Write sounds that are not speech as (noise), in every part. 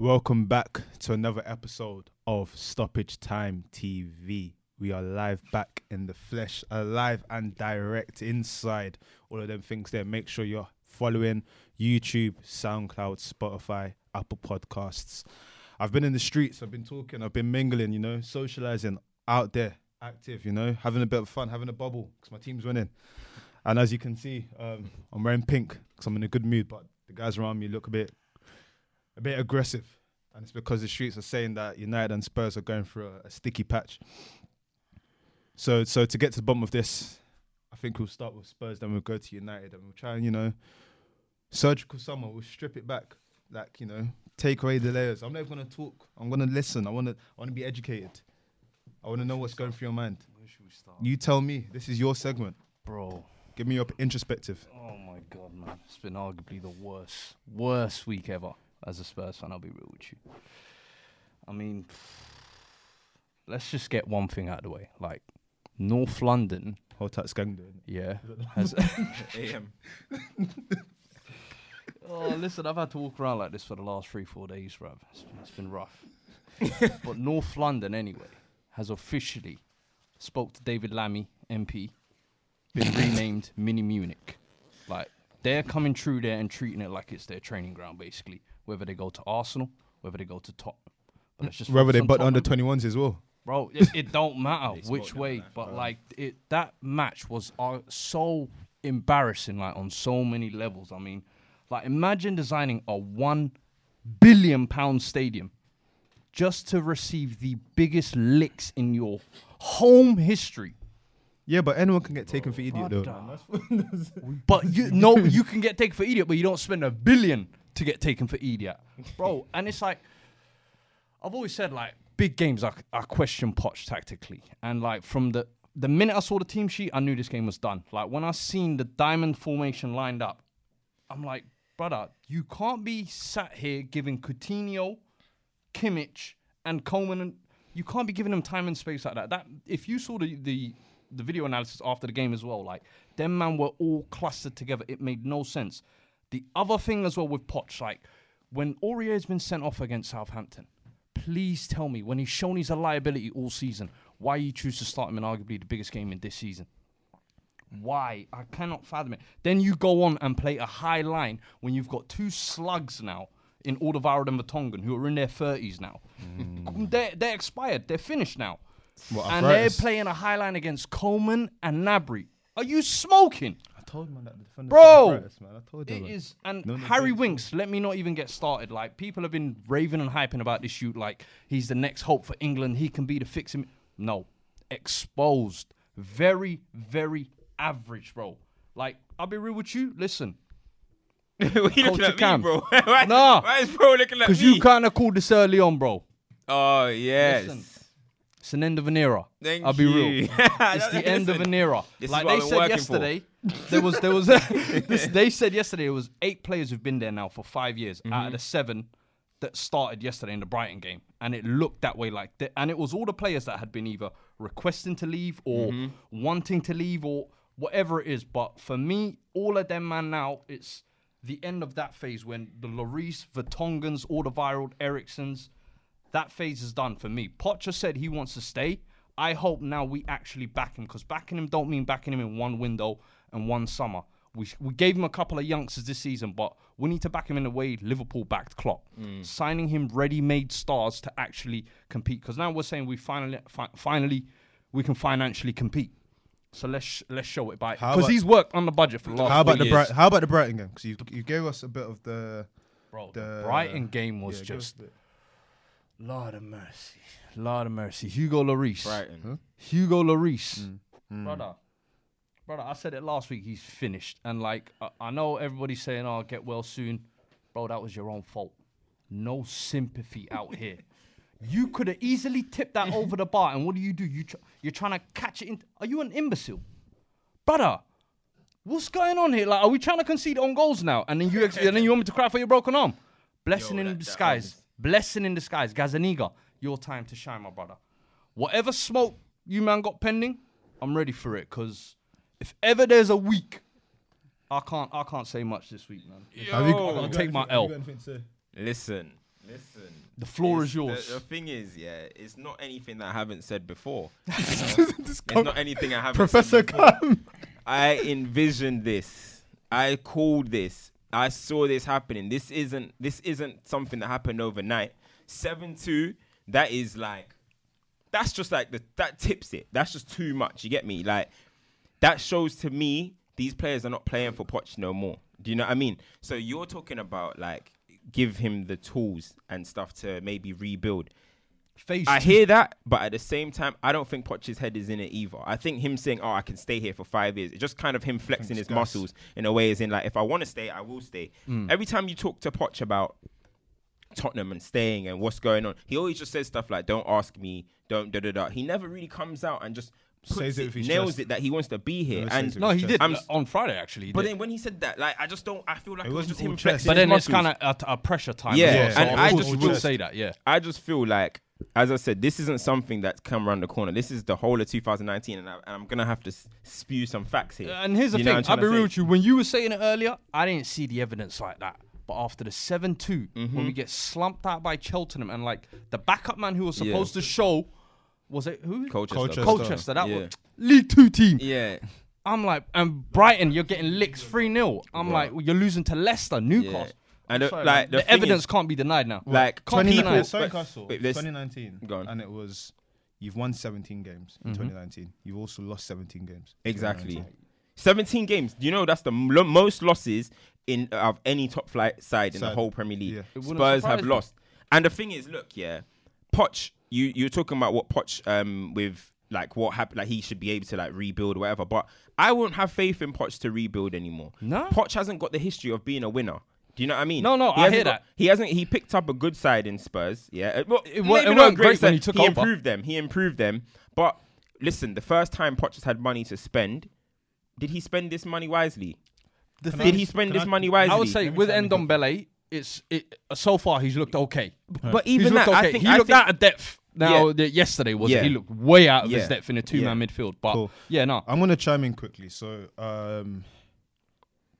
Welcome back to another episode of Stoppage Time TV. We are live back in the flesh, alive and direct inside all of them things there. Make sure you're following YouTube, SoundCloud, Spotify, Apple Podcasts. I've been in the streets, I've been talking, I've been mingling, you know, socializing out there, active, you know, having a bit of fun, having a bubble because my team's winning. And as you can see, um, I'm wearing pink because I'm in a good mood, but the guys around me look a bit, a bit aggressive, and it's because the streets are saying that United and Spurs are going through a, a sticky patch. So, so to get to the bottom of this, I think we'll start with Spurs, then we'll go to United, and we'll try and you know, surgical summer. We'll strip it back, like you know, take away the layers. I'm never gonna talk. I'm gonna listen. I wanna, I wanna be educated. I wanna know what's going through your mind. Where should we start? You tell me. This is your segment. Bro. Give me your introspective. Oh my god, man. It's been arguably the worst, worst week ever as a Spurs fan, I'll be real with you. I mean, let's just get one thing out of the way. Like, North London, Hold tight, Skangdo. yeah, (laughs) has. AM. (laughs) oh, listen, I've had to walk around like this for the last three, four days, bruv. It's, it's been rough. (laughs) but North London, anyway, has officially spoke to David Lammy, MP, been renamed Mini Munich. Like, they're coming through there and treating it like it's their training ground, basically. Whether they go to Arsenal, whether they go to Tottenham. But let's just Whether they on butt under 21s as well. Bro, it, (laughs) it don't matter which way, that. but like it, that match was uh, so embarrassing, like on so many levels. I mean, like imagine designing a one billion pound stadium just to receive the biggest licks in your home history. Yeah, but anyone can get taken for idiot though. (laughs) But you no, (laughs) you can get taken for idiot, but you don't spend a billion to get taken for idiot, (laughs) bro. And it's like I've always said, like big games, I, I question Poch tactically, and like from the the minute I saw the team sheet, I knew this game was done. Like when I seen the diamond formation lined up, I'm like, brother, you can't be sat here giving Coutinho, Kimmich, and Coman, and you can't be giving them time and space like that. That if you saw the the the video analysis after the game as well, like them man were all clustered together. It made no sense. The other thing as well with Poch, like when Aurier has been sent off against Southampton, please tell me when he's shown he's a liability all season, why you choose to start him in arguably the biggest game in this season. Why? I cannot fathom it. Then you go on and play a high line when you've got two slugs now in Alderweireld and Vertonghen who are in their 30s now. Mm. They're, they're expired. They're finished now. What, and they're playing a high line against Coman and Gnabry. Are you smoking? I told man that the defenders Bro! got arthritis, man. I told you. It man. is, and No, no, Harry don't. Winks. Let me not even get started. Like people have been raving and hyping about this shoot. Like he's the next hope for England. He can be the fix him. No, exposed. Very, very average, bro. Like I'll be real with you. Listen, (laughs) what are you looking Culture at me, bro? (laughs) why, Nah. why is bro looking at me? because you kind of called this early on, bro. Oh yes. Listen, It's an end of an era. Thank I'll be you. real. (laughs) It's the end of an era. This like they said working yesterday, there was there was (laughs) this, they said yesterday it was eight players who've been there now for five years out Mm-hmm. of the seven that started yesterday in the Brighton game, and it looked that way. Like, the, and it was all the players that had been either requesting to leave or Mm-hmm. wanting to leave or whatever it is. But for me, all of them man now, it's the end of that phase when the Lloris, Vertonghen's, Alderweireld, Eriksen's, that phase is done for me. Potter said he wants to stay. I hope now we actually back him because backing him don't mean backing him in one window and one summer. We, we gave him a couple of youngsters this season, but we need to back him in the way Liverpool backed Klopp, signing him ready-made stars to actually compete. Because now we're saying we finally, fi- finally, we can financially compete. So let's sh- let's show it by How because about- he's worked on the budget for the last. How about the years. Bright, How about the Brighton game? Because you you gave us a bit of the Bro, the the Brighton game was yeah, give us just a. Lord of mercy, Lord of mercy. Hugo Lloris, Brighton. Hugo Lloris, Mm. brother, brother. I said it last week. He's finished, and like I, I know everybody's saying, "Oh, get well soon," bro. That was your own fault. No sympathy out here. (laughs) You could have easily tipped that over the bar, and what do you do? You tr- you're trying to catch it in. Are you an imbecile, brother? What's going on here? Like, are we trying to concede on goals now? And then you ex- and then you want me to cry for your broken arm? Blessing Yo, in that- that disguise. was- Blessing in disguise. Gazzaniga, your time to shine, my brother. Whatever smoke you man got pending, I'm ready for it. Cause if ever there's a week, I can't I can't say much this week, man. Have you- Yo. I'm gonna take my L. Listen, Listen. The floor is yours. The, the thing is, yeah, it's not anything that I haven't said before. (laughs) This It's com- not anything I haven't Professor said before. Cam. I envisioned this. I called this. I saw this happening. This isn't this isn't something that happened overnight. Seven two. That is like, that's just like the that tips it. That's just too much. You get me? Like, that shows to me these players are not playing for Poch no more. Do you know what I mean? So you're talking about like give him the tools and stuff to maybe rebuild. Phase I hear that, but at the same time, I don't think Poch's head is in it either. I think him saying, "Oh, I can stay here for five years," it's just kind of him flexing his guys- muscles in a way, as in like, if I want to stay, I will stay. Mm. Every time you talk to Poch about Tottenham and staying and what's going on, he always just says stuff like, "Don't ask me," "Don't da da da." He never really comes out and just Says it it, with his nails chest. it that he wants to be here. Never And No, he did I'm uh, on Friday actually. but did. then when he said that, like, I just don't. I feel like It it, was just him all flexing. but then it's kind of a, a pressure time. Yeah, as well, so and of I just you would just- say that. Yeah. I just feel like, as I said, this isn't something that's come around the corner. This is the whole of 2019, and, I, and I'm gonna have to spew some facts here. And here's the You know thing, I'll I'm be trying to real with you. When you were saying it earlier, I didn't see the evidence like that. But after the 7 2, Mm-hmm. when we get slumped out by Cheltenham, and like the backup man who was Yeah. supposed to show, was it who? Colchester. Colchester. Colchester. That Yeah. was League Two team. Yeah, I'm like, and Brighton, you're getting licks 3 0. I'm Right. like, well, you're losing to Leicester, Newcastle. yeah. And uh, Sorry, like the, the, evidence is, can't be denied now. like Can't 20, people- denied. sorry, Castle. wait, 2019. Go on. And it was, you've won 17 games in Mm-hmm. 2019. You've also lost 17 games. Exactly. 17 games. Do you know that's the m- most losses in of any top flight side in the whole Premier League? Yeah. Spurs surprise have me. lost. And the thing is, look, yeah, Poch, you you're talking about what Poch um with like what happened, like he should be able to like rebuild or whatever. But I won't have faith in Poch to rebuild anymore. No? Poch hasn't got the history of being a winner. Do you know what I mean? No, no, He I hasn't hear got- that. He hasn't. He picked up a good side in Spurs. Yeah, Uh, well, It maybe wa- it not weren't great when side. he took He over. improved them. He improved them. But listen, the first time Poch has had money to spend, did he spend this money wisely? The Did I- he spend this I- money wisely? I would say with try and make Ndombele, it's it so far he's looked okay. but He's even looked that, okay. I think he I looked think, out of depth. Now Yeah. yesterday was Yeah. He looked way out of his depth in a two-man midfield. But Cool. yeah, no, I'm gonna chime in quickly. So um,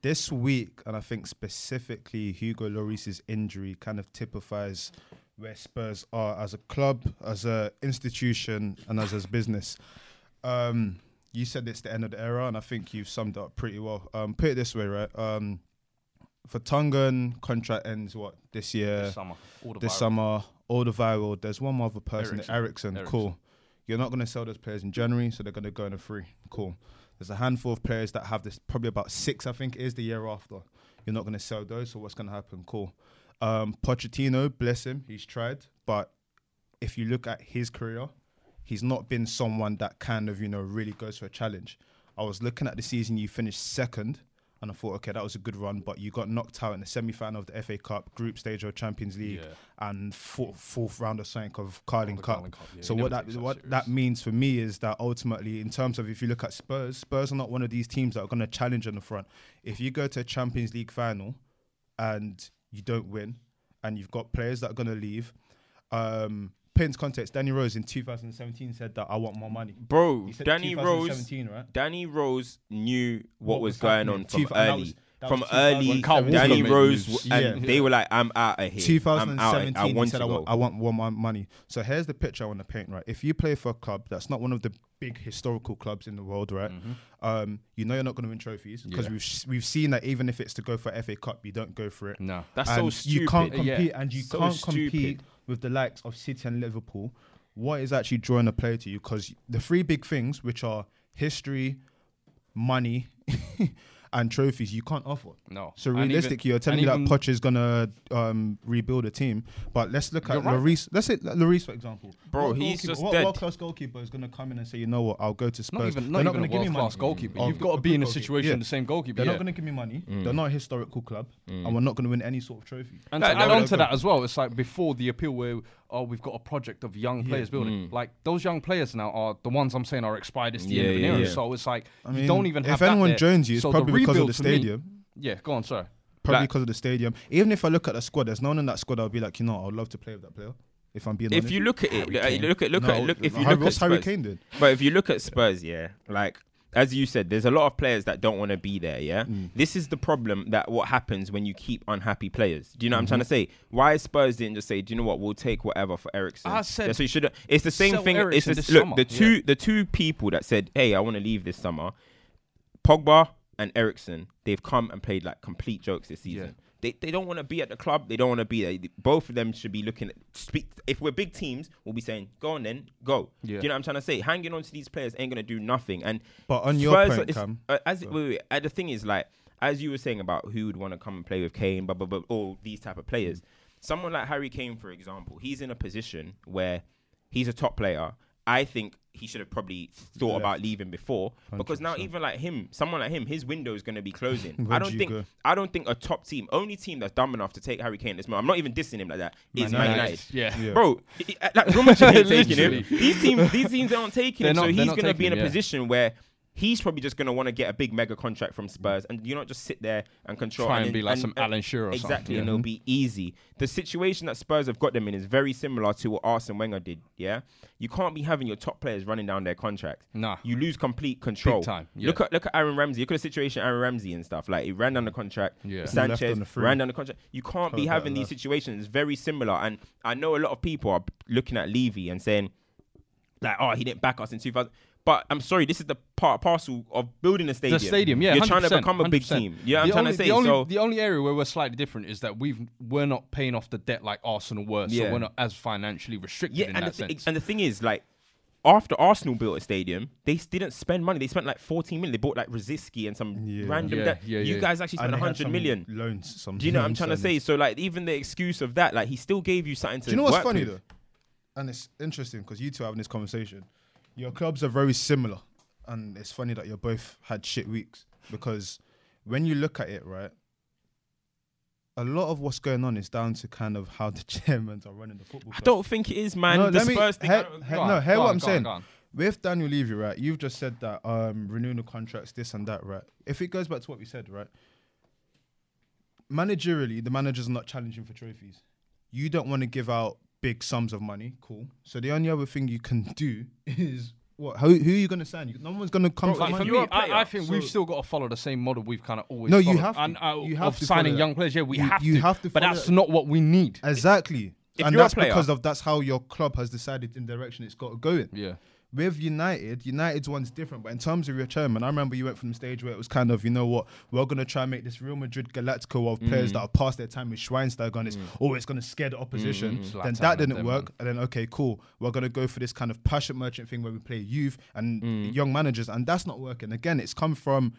this week, and I think specifically Hugo Lloris's injury kind of typifies where Spurs are as a club, as a institution, and as a business. Um, you said it's the end of the era, and I think you've summed it up pretty well. Um, put it this way, right? Um, Vertonghen, contract ends what this year this summer, this viral- summer, all the viral. There's one other person, Eriksen. Ericsson. Eriksen. Cool. You're not going to sell those players in January, so they're going to go in a free. Cool. There's a handful of players that have this, probably about six, I think, is the year after. You're not going to sell those, so what's going to happen? Cool. Um, Pochettino, bless him, he's tried, but if you look at his career, he's not been someone that kind of, you know, really goes for a challenge. I was looking at the season you finished second, and I thought, okay, that was a good run, but you got knocked out in the semi final of the FA Cup, group stage of Champions League, Yeah. and fourth, fourth round of something of Carling Cup. Carling Cup, yeah, so what that that what serious. that means for me is that ultimately, in terms of if you look at Spurs, Spurs are not one of these teams that are going to challenge on the front. If you go to a Champions League final and you don't win, and you've got players that are going to leave. Um, put into context, Danny Rose in 2017 said that I want more money. bro, He said Danny Rose. right? Danny Rose knew what, What was, was going on from Two- early. was- from early, 2017. Kyle Walker Danny Rose, moves. and Yeah. they were like, "I'm out of here. 2017, I want said to I want, I want more money. So here's the picture I want to paint, right? If you play for a club that's not one of the big historical clubs in the world, right? Um, you know you're not going to win trophies because Yeah. we've sh- we've seen that even if it's to go for FA Cup, you don't go for it. No, That's and so stupid. You can't Yeah. compete, and you So can't stupid. compete with the likes of City and Liverpool. What is actually drawing a player to you? Because the three big things, which are history, money, (laughs) and trophies, you can't offer. no. So even- realistically, you're telling me that Poch is gonna um, rebuild a team, but let's look at right. Lloris. Let's say Lloris for example. Bro, What he's just what dead. world class goalkeeper is gonna come in and say, you know what, I'll go to Spurs. Not even, They're not gonna a give me money. goalkeeper. Oh, You've got to be in a situation Yeah. the same goalkeeper. They're yeah. not gonna give me money. Mm. They're not a historical club, and we're not gonna win any sort of trophy. And to add on to that as well, it's like before the appeal where oh we've got a project of young players building. Mm. Like those young players now are the ones I'm saying are expired. It's the Yeah, end of an yeah, era. yeah. So it's like I you don't even have if that If anyone there. joins you, it's So probably because of the for me- stadium. Yeah, go on, sorry. Probably Like- because of the stadium. Even if I look at the squad, there's no one in that squad. I'll be like, you know, I'd love to play with that player. If I'm being If honest. you look at it, Harry look, Kane. look at look No, at look. If you Harry- look at what's Harry Kane did? but if you look at Spurs, yeah, like as you said, there's a lot of players that don't want to be there. Yeah, Mm. this is the problem that what happens when you keep unhappy players. Do you know what I'm trying to Mm-hmm. say? Why Spurs didn't just say, do you know what, we'll take whatever for Eriksen. I said, Yeah, so you should. It's the same sell thing. It's Eriksen the, look, summer. the two the two people that said, hey, I want to leave this summer, Pogba and Eriksen. They've come and played like complete jokes this season. Yeah. They, they don't want to be at the club. They don't want to be there. Both of them should be looking at speak. If we're big teams, we'll be saying, "Go on, then go." Yeah. Do you know what I'm trying to say? Hanging on to these players ain't gonna do nothing. And But on your Spurs, point, Cam, uh, as wait, wait, uh, the thing is, like as you were saying about who would want to come and play with Kane, blah blah blah, all these type of players. Someone like Harry Kane, for example, he's in a position where he's a top player. I think he should have probably thought Left. about leaving before because now even like him, someone like him, his window is going to be closing. (laughs) I don't think go? I don't think a top team, only team that's dumb enough to take Harry Kane this moment. I'm not even dissing him like that. Is Man Man United. United. Yeah. Yeah. Bro, i- i- like Real Madrid ain't (laughs) taking him. These teams, these teams aren't taking They're him. not- so he's going to be in a yeah. position where he's probably just going to want to get a big mega contract from Spurs, and you not just sit there and control. Try and then- be like some uh, Alan Shearer or Exactly, something. and it'll be easy. The situation that Spurs have got them in is very similar to what Arsene Wenger did. Yeah, you can't be having your top players running down their contracts. Nah. you lose complete control. Big time, yeah. Look at look at Aaron Ramsey. Look at the situation Aaron Ramsey and stuff. Like he ran down the contract. Yeah. Sanchez the ran down the contract. You can't be having these last. situations. It's very similar, and I know a lot of people are looking at Levy and saying like, "Oh, he didn't back us in 2000." But I'm sorry, this is the part parcel of building a stadium. The stadium, yeah, you're trying to become a big 100%. team. Yeah, I'm the trying only, to say. the only, so the only area where we're slightly different is that we've we're not paying off the debt like Arsenal were, Yeah. so we're not as financially restricted yeah, in and that the, thi- sense. and the thing is, like, after Arsenal built a stadium, they didn't spend money. They spent like 14 million. They bought like Rosicky and some Yeah. random. Yeah, debt. yeah, you yeah. guys actually spent And they had 100 some million. loans. Some Do you know what I'm trying to say? So like, even the excuse of that, like, he still gave you something to. Do you know what's funny with. though? And it's interesting because you two are having this conversation. Your clubs are very similar, and it's funny that you both had shit weeks because when you look at it, right, a lot of what's going on is down to kind of how the (laughs) chairmen are running the football. I don't think it is, man. No, the let me- Spurs thing. he- he- on, no, hear what on, I'm on, saying. go on. With Daniel Levy, right, you've just said that um, renewing the contracts, this and that, right? If it goes back to what we said, right, managerially, the manager's are not challenging for trophies. You don't want to give out big sums of money, cool. So the only other thing you can do (laughs) is what? Who, who are you going to sign? No one's going to come Bro, for Like for money. you're me, a player, I, I think we've still got to follow the same model we've kind of always. No, you followed. have to. And, uh, You have of to signing young players. Yeah, we You- have you to. have to but that's that. not what we need. Exactly. If and that's player- because of that's how your club has decided in direction it's got to go in. Yeah. With United, United's one's different. But in terms of your chairman, I remember you went from the stage where it was kind of, you know what, we're going to try and make this Real Madrid Galactico of Mm. players that are past their time with Schweinsteiger and it's, oh, it's going to scare the opposition. Mm, mm. Then that didn't work. And then, okay, cool. We're going to go for this kind of passion merchant thing where we play youth and Mm. young managers. And that's not working. Again, it's come from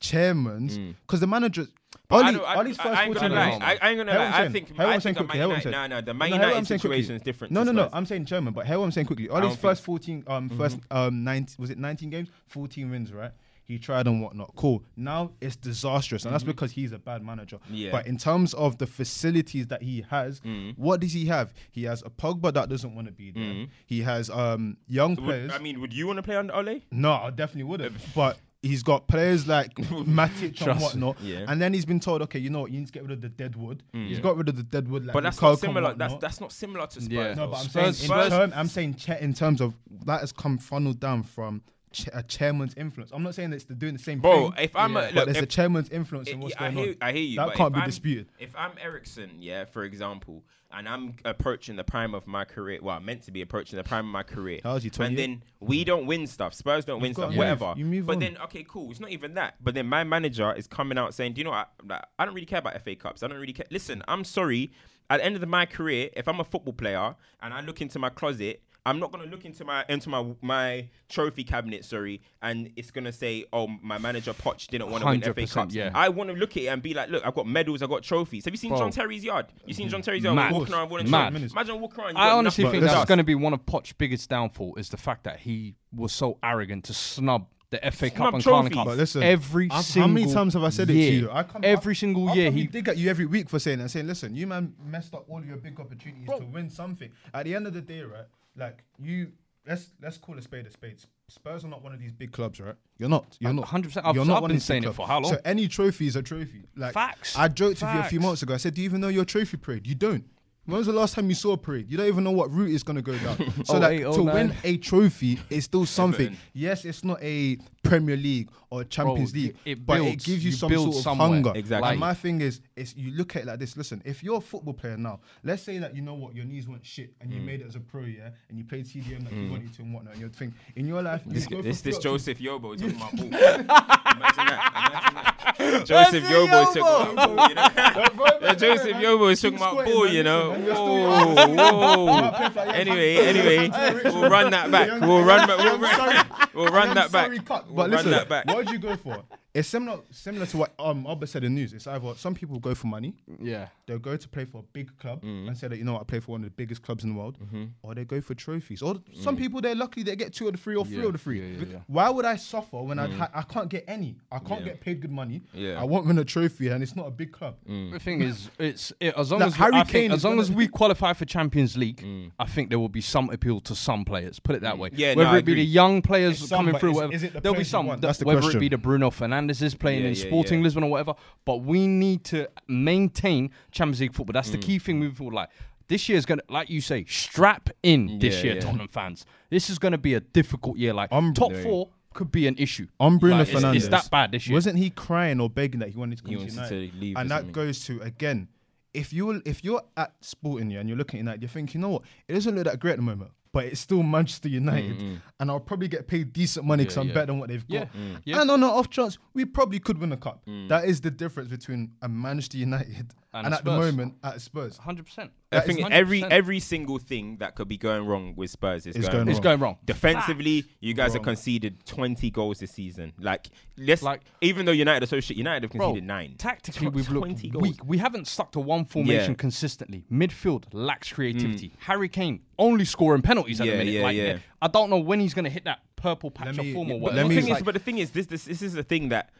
chairmans because the managers. Mm. But I Oli, don't- I, Oli's I, first I ain't gonna lie. I, I ain't gonna lie. I think Hear what I I'm think saying quickly, hear what I'm United. saying. No, no, the No, Man hear United situation is different. No, no, no. I'm saying German, but hear what I'm saying quickly. think first 14, um, Mm-hmm. first um, 19, was it 19 games? 14 wins, right? He tried and whatnot. Cool. Now it's disastrous, and that's because he's a bad manager. Mm-hmm. Yeah. But in terms of the facilities that he has, Mm. what does he have? He has a Pogba that doesn't want to be there. Mm. He has um young Would- players. I mean, would you want to play under Ole? no, I definitely wouldn't. but he's got players like (laughs) Matic and Trust me. whatnot. Yeah. And then he's been told, okay, you know what, you need to get rid of the dead wood. Mm. He's got rid of the deadwood. Like But that's Lukaku not similar. That's that's not similar to Spurs. Yeah. No, but I'm Spurs- saying, in term, I'm saying cha- in terms of that has come funneled down from ch- a chairman's influence. I'm not saying it's the doing the same Bro, thing. if I'm Yeah. a, but look, there's if, a chairman's influence in I- what's I going hear, on. I hear you. That but can't if be I'm- disputed. If I'm Eriksen, yeah, for example, and I'm approaching the prime of my career, well, I'm meant to be approaching the prime of my career. How old you, 28? And then we don't win stuff. Spurs don't win stuff. to Whatever. You move but on. then, okay, cool. It's not even that. But then my manager is coming out saying, "Do you know what? I, I don't really care about FA Cups. I don't really care. Listen, I'm sorry. At the end of my career, if I'm a football player and I look into my closet." I'm not gonna look into my into my my trophy cabinet, sorry, and it's gonna say, "Oh, my manager Poch didn't want to win the FA 100%, Cups." yeah. I want to look at it and be like, "Look, I've got medals, I've got trophies." Have you seen Bro. John Terry's yard? You seen John Terry's yard Mad. walking around with a Mad. Imagine walking around. I honestly think but that's going to be one of Poch's biggest downfall is the fact that he was so arrogant to snub the FA Snub Cup and Carling trophies. Cup But listen, every I've- single how many times have I said it to year. you? I come, every I- single I'll year probably he dig at you every week for saying and saying, listen, you man messed up all your big opportunities to win something. At the end of the day, right? Like you, let's let's call a spade a spade. Spurs are not one of these big clubs, right? You're not. You're not. 100%. I've- You're not I've been saying it for how long? So any trophy is a trophy. Like Facts. I joked with you a few months ago. I said, do you even know your trophy parade? You don't. When was the last time you saw a parade? You don't even know what route it's gonna go down. (laughs) So Oh, that eight, oh, to win a trophy is still (laughs) something. Yes, it's not a Premier League or Champions Bro, League, it but it gives you, you some build sort of somewhere. hunger. Exactly. And my thing is, is you look at it like this. Listen, if you're a football player now, let's say that you know what your knees weren't shit and Mm. you made it as a pro, yeah, and you played TDM like you wanted to and whatnot. And you think in your life, you This, go this, this Joseph Yobo talking (laughs) about ball. imagine that. Imagine that. (laughs) Joseph Yobo is talking about ball, you know? Joseph (laughs) Yobo is talking about squatting, ball, you know? listen, man, you're Whoa, whoa. (laughs) Anyway, anyway, we'll run that back. We'll run back. We'll run, we'll run that back. We'll But run listen, that back. what would you go for? It's similar similar to what um Albert said in the news. It's either some people go for money, Yeah. they'll go to play for a big club Mm. and say that you know what, I play for one of the biggest clubs in the world, Mm-hmm. or they go for trophies. Or some Mm. people they're lucky they get two of the three or three Yeah, of the three. yeah, yeah, yeah. Why would I suffer when I ha- I can't get any? I can't Mm. Yeah. get paid good money. Yeah. I won't win a trophy and it's not a big club. The thing is, it's it, as long Like as Harry I think, Kane as long as we qualify for Champions League, I think there will be some appeal to some players. Put it that way. Yeah, whether I it be the young players It's coming but through, is- whatever, is it the there'll be players some. That's the whether it be the Bruno Fernandes is playing Yeah, in yeah, Sporting yeah. Lisbon or whatever, but we need to maintain Champions League football. That's the key thing moving forward. Like this year is gonna, like you say, strap in this Yeah, year, yeah. Tottenham fans. This is gonna be a difficult year. Like Um, top Yeah. four could be an issue. On Bruno Like, it's- Fernandes, it's that bad this year. Wasn't he crying or begging that he wanted to come He to United? to leave and that something. goes to again, if you if you're at Sporting yeah, and you're looking at United, you think you know what, it doesn't look that great at the moment, but it's still Manchester United, and I'll probably get paid decent money because Yeah, I'm yeah. better than what they've Yeah, got. mm. Yeah. And on an off chance, we probably could win a cup. That is the difference between a Manchester United And and, a at the moment at Spurs. Hundred percent. I think every 100%. every single thing that could be going wrong with Spurs is It's going, going wrong. It's going wrong. Defensively, you guys Wrong. have conceded 20 goals this season. Like, let's Like- even though United associate United have Bro, conceded nine. Tactically, Tw- we've looked goals. weak. We haven't stuck to one formation Yeah. consistently. Midfield lacks creativity. Mm. Harry Kane only scoring penalties at Yeah, the minute. yeah, like, yeah. I don't know when he's going to hit that purple patch me- of form or but whatever. let the thing is, like- but the thing is, this, this this is the thing that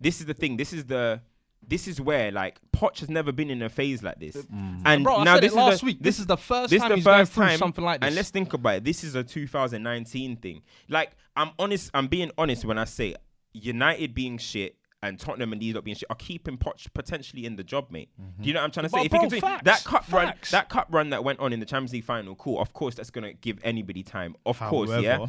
this is the thing. This is the this is where like Poch has never been in a phase like this. And mm. Bro, I now said this it last is the, week. This is the first this time the he's going first through time, something like this. And let's think about it. This is a 2019 thing. Like I'm honest. I'm being honest when I say United being shit. And Tottenham and these not being shit are keeping Poch potentially in the job, mate. Do you know what I'm trying to say? But if bro, you can facts, that cup run, that cup run that went on in the Champions League final, cool. Of course, that's gonna give anybody time. Of course, yeah.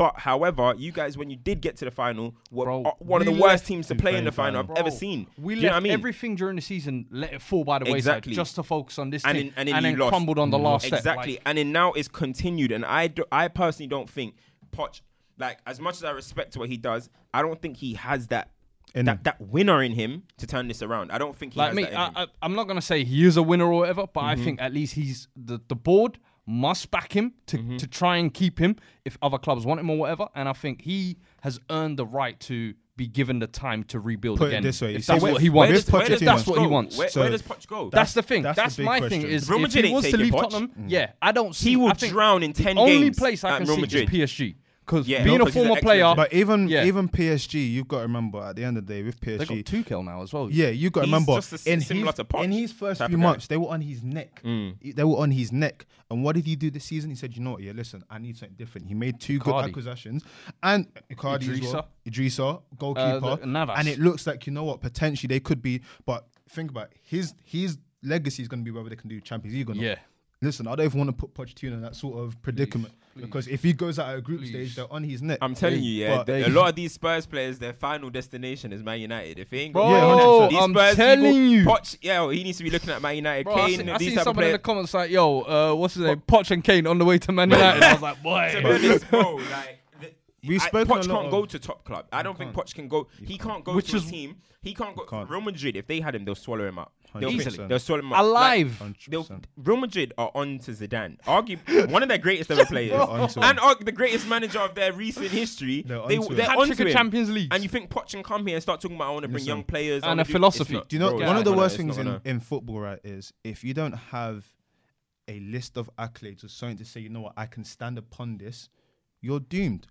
However- But however, you guys, when you did get to the final, were Bro, uh, one of we the worst teams to play in the playing final I've final. ever Bro, seen. We Do left know what I mean? everything during the season, let it fall by the Exactly. wayside, just to focus on this and thing, then, and then lost. crumbled on the last step. Exactly. Like, and then now it's continued. And I, do, I personally don't think Poch, like as much as I respect what he does, I don't think he has that In that, that winner in him to turn this around. I don't think he like has me, that in I, him. I, I'm not gonna say he is a winner or whatever, but Mm-hmm. I think at least he's the the board must back him to, Mm-hmm. to try and keep him if other clubs want him or whatever. And I think he has earned the right to be given the time to rebuild Put it again. this way, if so that's where- what he where wants. does where does Pochettino- that's what he wants. Where, So where does Poch go? That's the thing. that's That's, the my question. thing. Is Real if Madrid he ain't was to leave Poch. Tottenham, yeah, I don't see. he will I think drown in ten the only place I can see Madrid. is PSG because Yeah, being no, a 'cause former player. But even Yeah. even PSG, you've got to remember at the end of the day with PSG, they PSG, got Tuchel now as well. Yeah, you got to remember just a s- in similar his, to Poch in his first few months, they were on his neck. Mm. They were on his neck. And what did he do this season? He said, "You know what? Yeah, listen, I need something different." He made two good acquisitions and Icardi as well. Idrissa, goalkeeper, Uh, the- Navas. and it looks like you know what? Potentially they could be. But think about it. his his legacy is going to be whether they can do Champions League or not. Yeah. Listen, I don't even want to put Pochettino in that sort of predicament because if he goes out at a group stage, they're on his neck. I'm telling you, yeah, But- th- a lot of these Spurs players, their final destination is Man United. If they ain't got Bro, Yeah, 100%. these I'm Spurs telling people, you. Poch, yeah, he needs to be looking at Man United. Bro, I Kane, see, I these see type of someone in players. the comments like, "Yo, uh, what's his name? Poch and Kane on the way to Man United." I was like, (laughs) to "Boy, be honest, bro, like the, We've I- spoken a Poch lot can't of- go to top club. I don't think Poch can go. He can't go Which to is- a team. He can't go. Can't. Real Madrid, if they had him, they'll swallow him up. They'll, Easily. they'll swallow him up. alive." Like, they'll, Real Madrid are on to Zidane, argue (laughs) one of their greatest ever players, and him. the greatest manager of their recent history. They're they, onto they're onto him. Champions League. And you think Poch can come here and start talking about I want to bring Listen. young players And a do-" philosophy. Not- Do you know bro, one of the worst things in, in football, right, is if you don't have a list of accolades or something to say, you know what, I can stand upon this, you're doomed.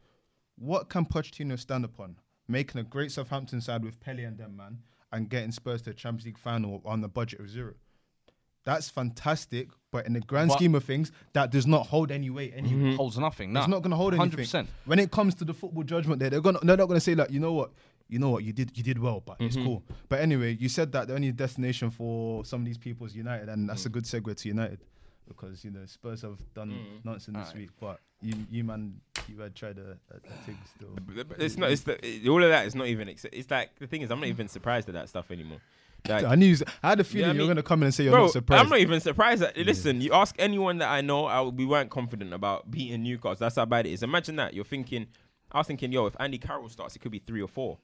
What can Pochettino stand upon? Making a great Southampton side with Pellè and them, man, and getting Spurs to a Champions League final on the budget of zero. That's fantastic, but in the grand But- scheme of things, that does not hold any weight anyway. holds nothing. Nah, It's not going to hold anything. 100%. When it comes to the football judgment, there they're gonna they're not going to say like, you know what, you know what, you did you did well, but Mm-hmm. it's cool. But anyway, you said that the only destination for some of these people is United, and that's a good segue to United. Because you know Spurs have done Mm. nonsense this Alright. week, but you you man you had tried a, a, a thing still. But- but It's not. It's the, it- all of that is not even. Ex- it's like the thing is, I'm not even surprised at that stuff anymore. Like, I knew I had a feeling I you were mean- gonna come in and say you're bro, not surprised. I'm not even surprised. That, Listen, you ask anyone that I know, I, we weren't confident about beating Newcastle. That's how bad it is. Imagine that. You're thinking. I was thinking, yo, if Andy Carroll starts, it could be three or four,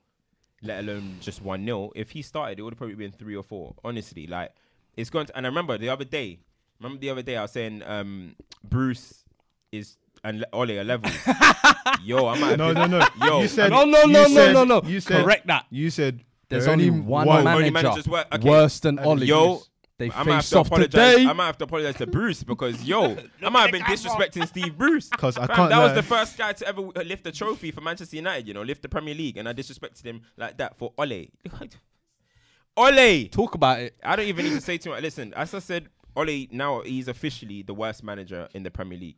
let alone just one nil. If he started, it would have probably been three or four. Honestly, like it's going to. And I remember the other day. Remember the other day I was saying um, Bruce is and Le- Ole are levels. (laughs) yo, I might. no, no, no. Yo, you said No, no, you no, no, said- no, no. You said Correct that. You said There's there are only one, Only manager managers work- okay. worse than Oli. Yo, they I might have to off apologize. today. I might have to apologize to Bruce because yo, (laughs) I might have been disrespecting Steve Bruce. 'Cause I Fam, can't That was the first guy to ever lift a trophy for Manchester United. You know, lift the Premier League, and I disrespected him like that for Ole. (laughs) Ole. Talk about it. I don't even need to say too much. Listen, as I said, Ole now he's officially the worst manager in the Premier League.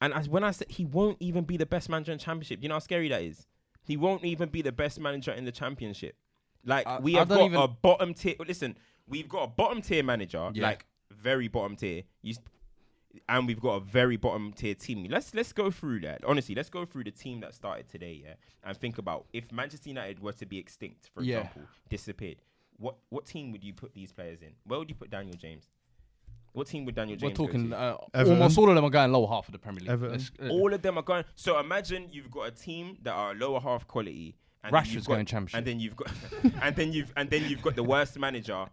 And as when I said he won't even be the best manager in the Championship, you know how scary that is. He won't even be the best manager in the Championship. Like I- we have got even- a bottom tier. Listen, we've got a bottom tier manager, Yeah. like very bottom tier. You, and we've got a very bottom tier team. Let's let's go through that. Honestly, let's go through the team that started today, yeah, and think about if Manchester United were to be extinct, for Yeah. example, disappeared. What what team would you put these players in? Where would you put Daniel James? What team would Daniel We're James? go talking to? uh, Everton. almost all of them are going lower half of the Premier League. Everton. Let's- uh, all of them are going. So imagine you've got a team that are lower half quality. And then Rashford's you've got- going championship. and then you've got, (laughs) and then you've and then you've got the worst manager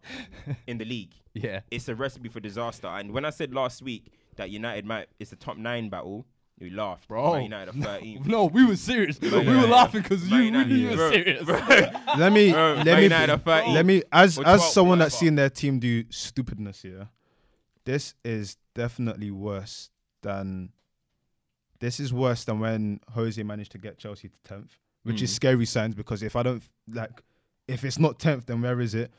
in the league. (laughs) yeah. It's a recipe for disaster. And when I said last week that United might, it's a top nine battle, you laughed. Bro. Man United are 13. (laughs) No, we were serious. we Man were United- laughing because Man you United- really were bro, serious. bro. let me Bro, let Man me United are 13. let me as Or as 12, someone that's whatever. seen their team do stupidness here. This is definitely worse than this is worse than when Jose managed to get Chelsea to tenth, which is Mm. scary signs because if I don't like if it's not tenth, then where is it?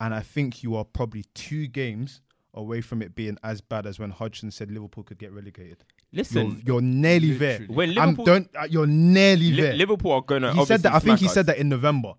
And I think you are probably two games away from it being as bad as when Hodgson said Liverpool could get relegated. You're, Listen, you're nearly there. Literally. when I'm don't. uh, You're nearly Li- there. Liverpool are gonna. he said that. I think he smack said that in November.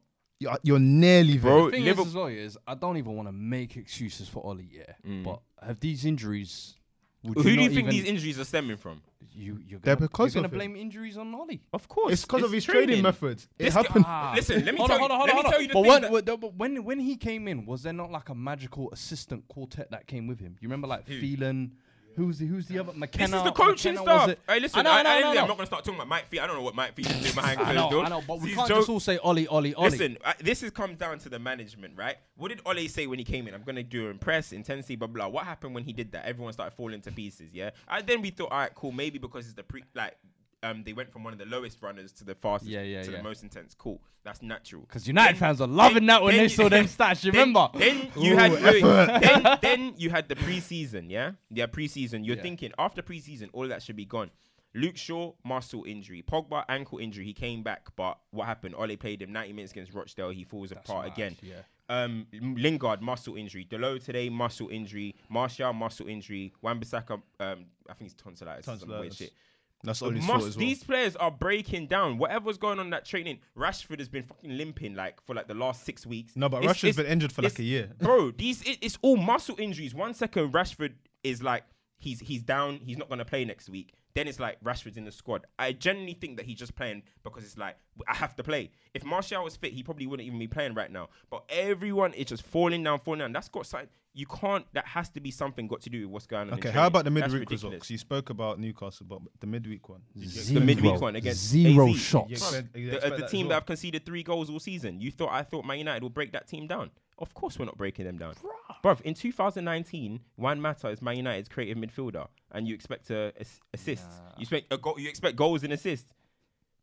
You're, you're nearly there. Bro, The thing Liverpool- is as well is I don't even want to make excuses for Oli, yeah. Mm. But have these injuries? Would Who do you think these injuries are stemming from? You, you're They're gonna, because you're of gonna him. blame injuries on Oli. Of course, It's because of his trading methods. It This happened. guy- Listen, let me hold tell on, hold you. on, hold let on, me tell you the But thing when, that- when- but when when he came in, was there not like a magical assistant quartet that came with him? You remember like Who? Phelan? Who's the who's the other McKenna? This is the coaching McKenna, was staff. Hey, listen, I know, I, know, I, I know, I am not going to start talking about Mike Fee. I don't know what Mike is doing behind (laughs) I closed know, doors. I know, but we These can't just all say Oli, Oli, Oli. Listen, uh, this has come down to the management, right? What did Ole say when he came in? I'm going to do impress, intensity, blah, blah. What happened when he did that? Everyone started falling to pieces, yeah? And then we thought, all right, cool, maybe because it's the pre, like, um, they went from one of the lowest runners to the fastest, Yeah, yeah, to yeah. the most intense. Cool, that's natural. Because United Then- fans are loving that when they you- saw them (laughs) stats. You then, remember? Then you Ooh, had (laughs) then, (laughs) then you had the preseason, yeah, yeah, preseason. You're thinking after preseason, all of that should be gone. Luke Shaw muscle injury, Pogba ankle injury. He came back, but what happened? Ole played him 90 minutes against Rochdale. He falls apart mad, again. yeah. Um, Lingard muscle injury. Dalot today muscle injury. Martial muscle injury. Wan-Bissaka, um, I think it's tonsillitis. or some weird Tonsillitis. shit. That's all his Must- fault as well. These players are breaking down. Whatever's going on in that training, Rashford has been fucking limping like for like the last six weeks. No, but It's- Rashford's it's- been injured for like a year. bro. (laughs) These it, it's all muscle injuries. One second, Rashford is like he's he's down. He's not gonna play next week. Then it's like Rashford's in the squad. I genuinely think that he's just playing because it's like I have to play. If Martial was fit, he probably wouldn't even be playing right now. But everyone is just falling down, falling down. That's got something. You can't. That has to be something got to do with what's going on. in Okay, how about the midweek results? You spoke about Newcastle, but the midweek one. The midweek one against zero AZ. shots. You expect- you The, uh, the team well? that have conceded three goals all season. You thought I thought Man United would break that team down. Of course, we're not breaking them down, Bruv, In 2019, Juan Mata is Man United's creative midfielder, and you expect to ass- assist. You expect a goal. You expect goals and assists.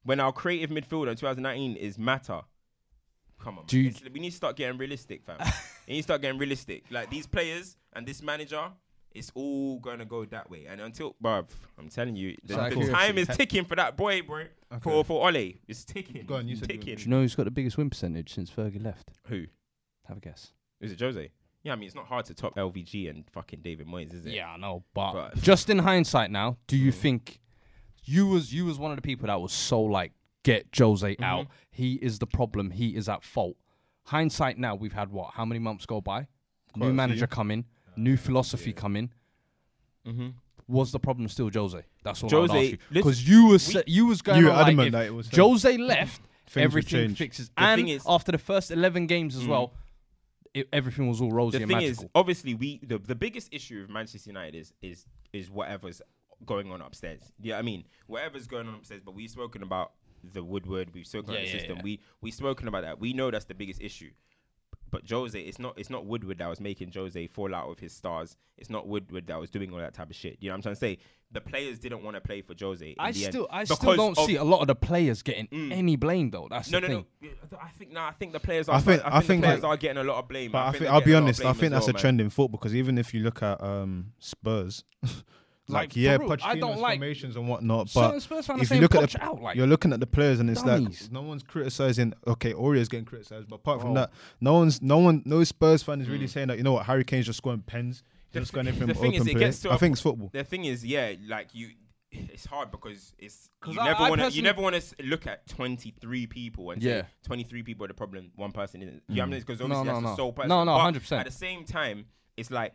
When our creative midfielder in 2019 is Mata. Come on, Do man. It's- we need to start getting realistic, fam. (laughs) we need to start getting realistic. Like these players and this manager, it's all gonna go that way. And until, bruv, I'm telling you, the, So the cool. time is ticking for that boy, bro. For for Ole, it's ticking. Go on, you it's said you ticking. Do you know who's got the biggest win percentage since Fergie left? Who Have a guess. is it? Jose. Yeah, I mean it's not hard to top LVG and fucking David Moyes, is it? Yeah, I know, but, But- just in hindsight now, do you Mm. think you was you was one of the people that was so like get Jose Mm-hmm. out? He is the problem. He is at fault. Hindsight now, we've had what? How many months go by? Quite new manager come in, new philosophy come in. Mhm. Was the problem still Jose? That's all Jose, I would ask you. Because you was sa- you was going You were on like adamant that it was him. Jose left, (laughs) Things everything fixes. The and is- after the first eleven games as Mhm. well, it, everything was all rosy the and thing magical. is, obviously, we the, the biggest issue of Manchester United is is is whatever's going on upstairs. Yeah, I mean, whatever's going on upstairs. But we've spoken about the Woodward. We've spoken about Yeah, the yeah, system. yeah. We we've spoken about that. We know that's the biggest issue. But Jose, it's not it's not Woodward that was making Jose fall out of his stars. It's not Woodward that was doing all that type of shit. You know what I'm trying to say? The players didn't want to play for Jose. I still, I still don't see a lot of the players getting Mm. any blame though. That's No, the no, thing. no. I think no. I think the players are. I think- I think, I think the players like- are getting a lot of blame. But I, think, I think I'll be getting a lot of honest. I think that's well, a man. trend in football because even if you look at um, Spurs, (laughs) like, Like, yeah, for real, I don't like- formations and whatnot, but Spurs fans if you look at the, out, like, you're looking at the players and it's dummies. like no one's criticizing. Okay, Aurier's getting criticized, but apart from Bro. that, no one's, no one, no Spurs fan is really Mm. saying that. You know what? Harry Kane's just scoring pens. The He's just thi- going in from the thing is, open it play. gets to I a think it's football. The thing is, yeah, like you, it's hard because it's you I- never want to you never want to look at 23 people and Yeah. say 23 people are the problem, one person isn't. You know what I mean? Because No, obviously no, that's no. the sole person. No, no, 100%. At the same time, it's like.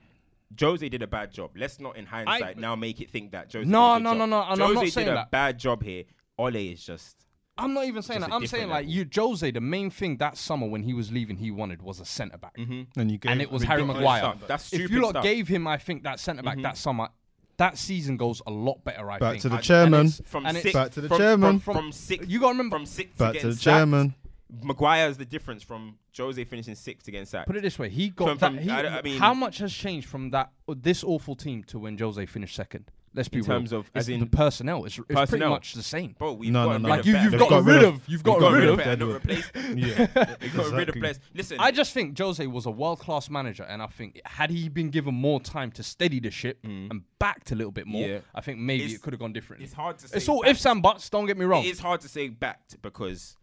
Jose did a bad job. Let's not, in hindsight, now make it think that Jose. No, did a good no, job. no, no, and I'm Jose not did a that. bad job here. Ole is just. I'm not even saying that. a I'm saying different like you, Jose. The main thing that summer when he was leaving, he wanted was a centre back, Mm-hmm. And you gave and it was Harry Maguire. stuff. That's stupid If you lot stuff. gave him, I think that centre back Mhm. that summer, that season goes a lot better. I Back think. to the And- chairman. and it's From And it's- six, Back to the from, chairman. From, from six. you got to remember. From six. Back to, to the getting sacked, chairman. is the difference from Jose finishing sixth against sacked. Put it this way: he got From- that. from- he, I- I mean- how much has changed from that this awful team to when Jose finished second? Let's be real. In real. terms of- it's as in the personnel. It's, it's pretty much the same. Bro, we've No, got no, no. Like of You, you've got, got rid rid of. You've got, got rid rid of. of better, not Edward. replaced. Yeah, (laughs) We've got rid of players. Listen, I just think Jose was a world class manager, and I think had he been given more time to steady the ship Mm. and backed a little bit more, Yeah. I think maybe It's- it could have gone differently. it's hard to say. It's all backed. ifs and buts. Don't get me wrong. It is hard to say backed because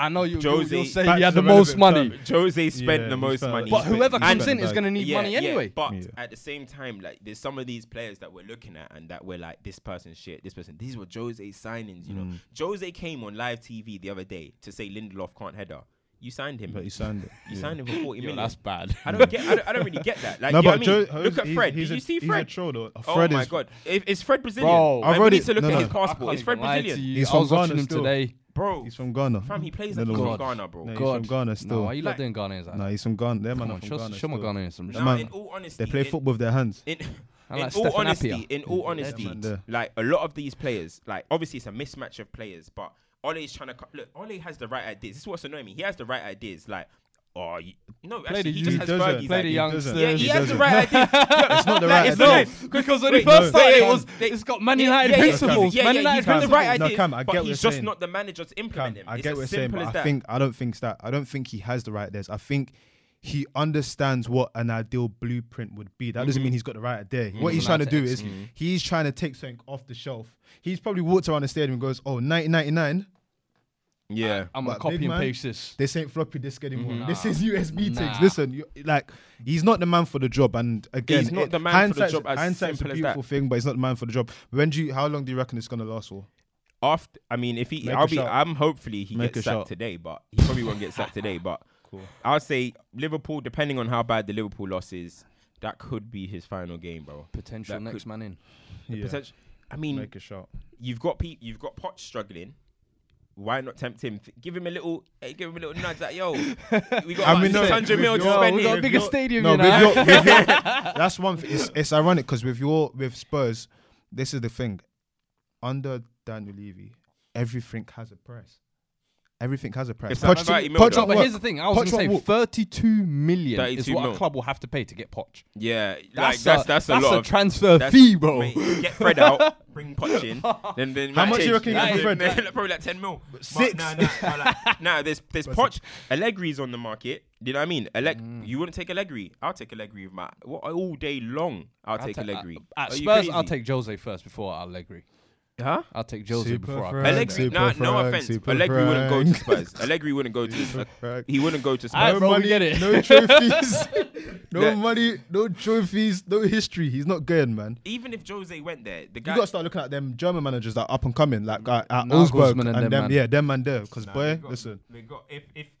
I know you. Jose- you'll say he had the most money, term. Jose spent Yeah, the he most spent- money. he but spent- whoever he comes spent in is bag. going to need yeah, money yeah, anyway. But Yeah. at the same time, like there's some of these players that we're looking at and that we're like, this person's shit, this person. These were Jose's signings, you know. Mm. Jose came on live TV the other day to say Lindelof can't header. You signed him. But he signed it. (laughs) You Yeah. signed him for 40 (laughs) Yo, million. that's bad. I don't get. I don't, I don't really get that. (laughs) Like, No, you know but what I mean? Joe, look at he's- Fred. He's Did a, you see he's Fred? a troll though. Oh Fred my is, god, is, is Fred Brazilian? Bro, I've we already- need to look no, at no. his I passport. can't Is Fred even lie to Brazilian? you. He's I was from watching him still. today. Bro, He's from Ghana. fam, he plays No, like he's no. from Ghana, bro. No, he's God. from Ghana No, still. why you Like- lot doing Ghanaians? Like? Nah, he's from Ghana. Them Come man on, are from show, Ghana. show my still. Ghanaians some Nah, man, in all honesty, They play in- football with their hands. In, (laughs) in like all Stefan honesty, Appiah. in all Yeah, honesty, man, like a lot of these players, like obviously it's a mismatch of players, but Ole is trying to co- look. Ole has the right ideas. This is what's annoying me. He has the right ideas. Like, oh, you, no, Play actually, the he just has He doesn't. Fergie's Play the ideas. youngsters. Yeah, he He has the doesn't. right (laughs) ideas. It's not the Like, right it's ideas. not- (laughs) Because when Wait, he first no, started, they- it was they- it's got Man Yeah, United yeah, yeah, principles. Yeah, Man yeah, United he's got the principles. right No, Cam, I but get what he's you're just saying. not the manager to Cam, implement them. I It's get as what you're saying, but I think I don't think that I don't think he has the right ideas. I think he understands what an ideal blueprint would be. That doesn't Mhm. mean he's got the right idea. Mhm. What he's He's trying to do to is execute. he's trying to take something off the shelf. He's probably walked around the stadium and goes, "Oh, 1999, Yeah. I'm gonna copy big and man- paste this. this ain't floppy disk anymore. Mhm. This is USB Nah. things. Listen, you, like he's not the man for the job. And again, He's not it- the man for the job as hindsight's simple a as beautiful that. thing, but he's not the man for the job. When do you? How long do you reckon it's gonna last for? After, I mean, if he, Make I'll be, shot. I'm hopefully he Make gets a sacked shot. today, but he probably won't get sacked today. But Cool. I'll say Liverpool, depending on how bad the Liverpool loss is, that could be his final game, bro. Potential That next could- man in. Yeah. Potential. I mean, Make a shot. you've got Pete, you've got Poch struggling. Why not tempt him? Give him a little, eh, give him a little nudge. Like, yo, (laughs) we got I mean, no, 600 mil to your- spend we got a bigger your- stadium, No, you with your, with your, (laughs) that's one. Thing. It's, it's ironic because with your with Spurs, this is the thing. Under Daniel Levy, everything has a price. Everything has a price. It's like Poch- 30 mil Poch though. No, but here's the thing. I was Poch gonna say won't work. 32 million is 32 what mil. a club will have to pay to get Poch. Yeah, like That's that's a, that's a that's lot a of transfer that's- fee, bro. Mate, get Fred out, bring Poch in, (laughs) then then How might much you change. reckon you get for Fred? (laughs) Probably like 10 mil. But Six. Nah, nah, nah, like, (laughs) nah, there's there's Poch. Allegri's on the market. Do you know what I mean? Alleg- Mm. You wouldn't take Allegri. I'll take Allegri with my what all day long. I'll, take Allegri. At Are you Spurs, I'll crazy? take Jose first before Allegri. Huh? I'll take Jose Super before I Frank. pay. Allegri, Super nah, no Frank, offense. Super Allegri wouldn't go to Frank. Spurs. Allegri wouldn't go to. (laughs) Frank. he wouldn't go to Spurs. Alright, No bro, money, get it. no trophies, (laughs) no Yeah. money, no trophies, no history. He's not going, man. Even if Jose went there, the You guy. got to start looking at them German managers that are up and coming, like uh, at Nagelsmann Augsburg and and, them them, man. yeah, them and there. Because Nah, boy, got- listen, they got if if you-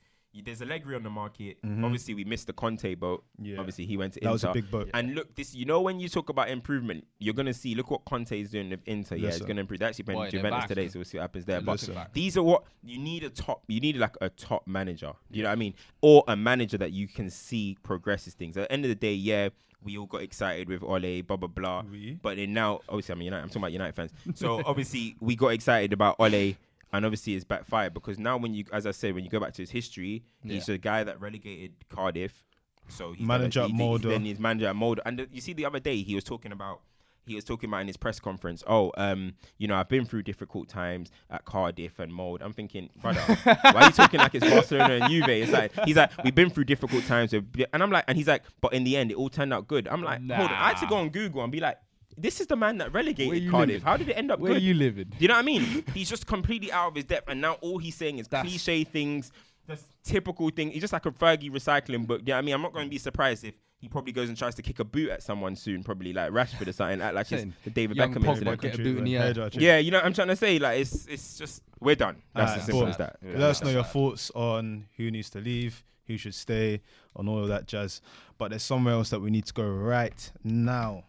there's Allegri on the market. Mhm. Obviously, we missed the Conte boat. Yeah. Obviously, he went to That was a big boat. And look, this you know when you talk about improvement, you're gonna see. Look what Conte is doing with Inter. Yeah, it's gonna improve. They're actually playing Boy, they're Juventus today, so we'll see what happens there. They're But looking back. these are what you need a top. You need like a top manager. You know what I mean, or a manager that you can see progresses things. At the end of the day, yeah, we all got excited with Ole, blah blah blah. We? But then now, obviously, I'm United. I'm talking about United fans. So (laughs) obviously, we got excited about Ole, and obviously, it's backfired because now, when you, as I said, when you go back to his history, he's a guy that relegated Cardiff. So he's Manager at he- Then he's manager at Molde. And the, you see, the other day he was talking about. He was talking about in his press conference. Oh, um, you know, I've been through difficult times at Cardiff and Molde. I'm thinking, brother, why are you talking like it's Barcelona and Juve? It's like he's like, we've been through difficult times, and I'm like, and he's like, but in the end, it all turned out good. I'm like, hold on, I had to go on Google and be like, this is the man that relegated Cardiff. living? How did it end up Where good? you living? Do you know what I mean? He's just completely out of his depth, and now all he's saying is That's- cliche things, just typical thing. He's just like a Fergie recycling book. Do you know what I mean? I'm not going to be surprised if he probably goes and tries to kick a boot at someone soon, probably like Rashford or something, act like it's the David young Beckham Pogba incident. get a boot in the air. Yeah, you know what I'm trying to say? Like it's it's just we're done. That's Alright, as simple as that. Yeah. Let us know your thoughts on who needs to leave, who should stay, on all of that jazz. But there's somewhere else that we need to go right now.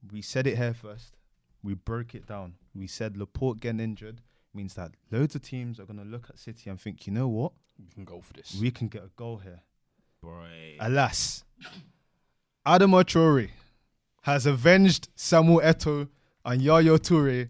Where's that? We said it here first. We broke it down. We said Laporte getting injured means that loads of teams are going to look at City and think, you know what? We can go for this. We can get a goal here. Boy. Alas, Adama Traore has avenged Samuel Eto'o and Yaya Toure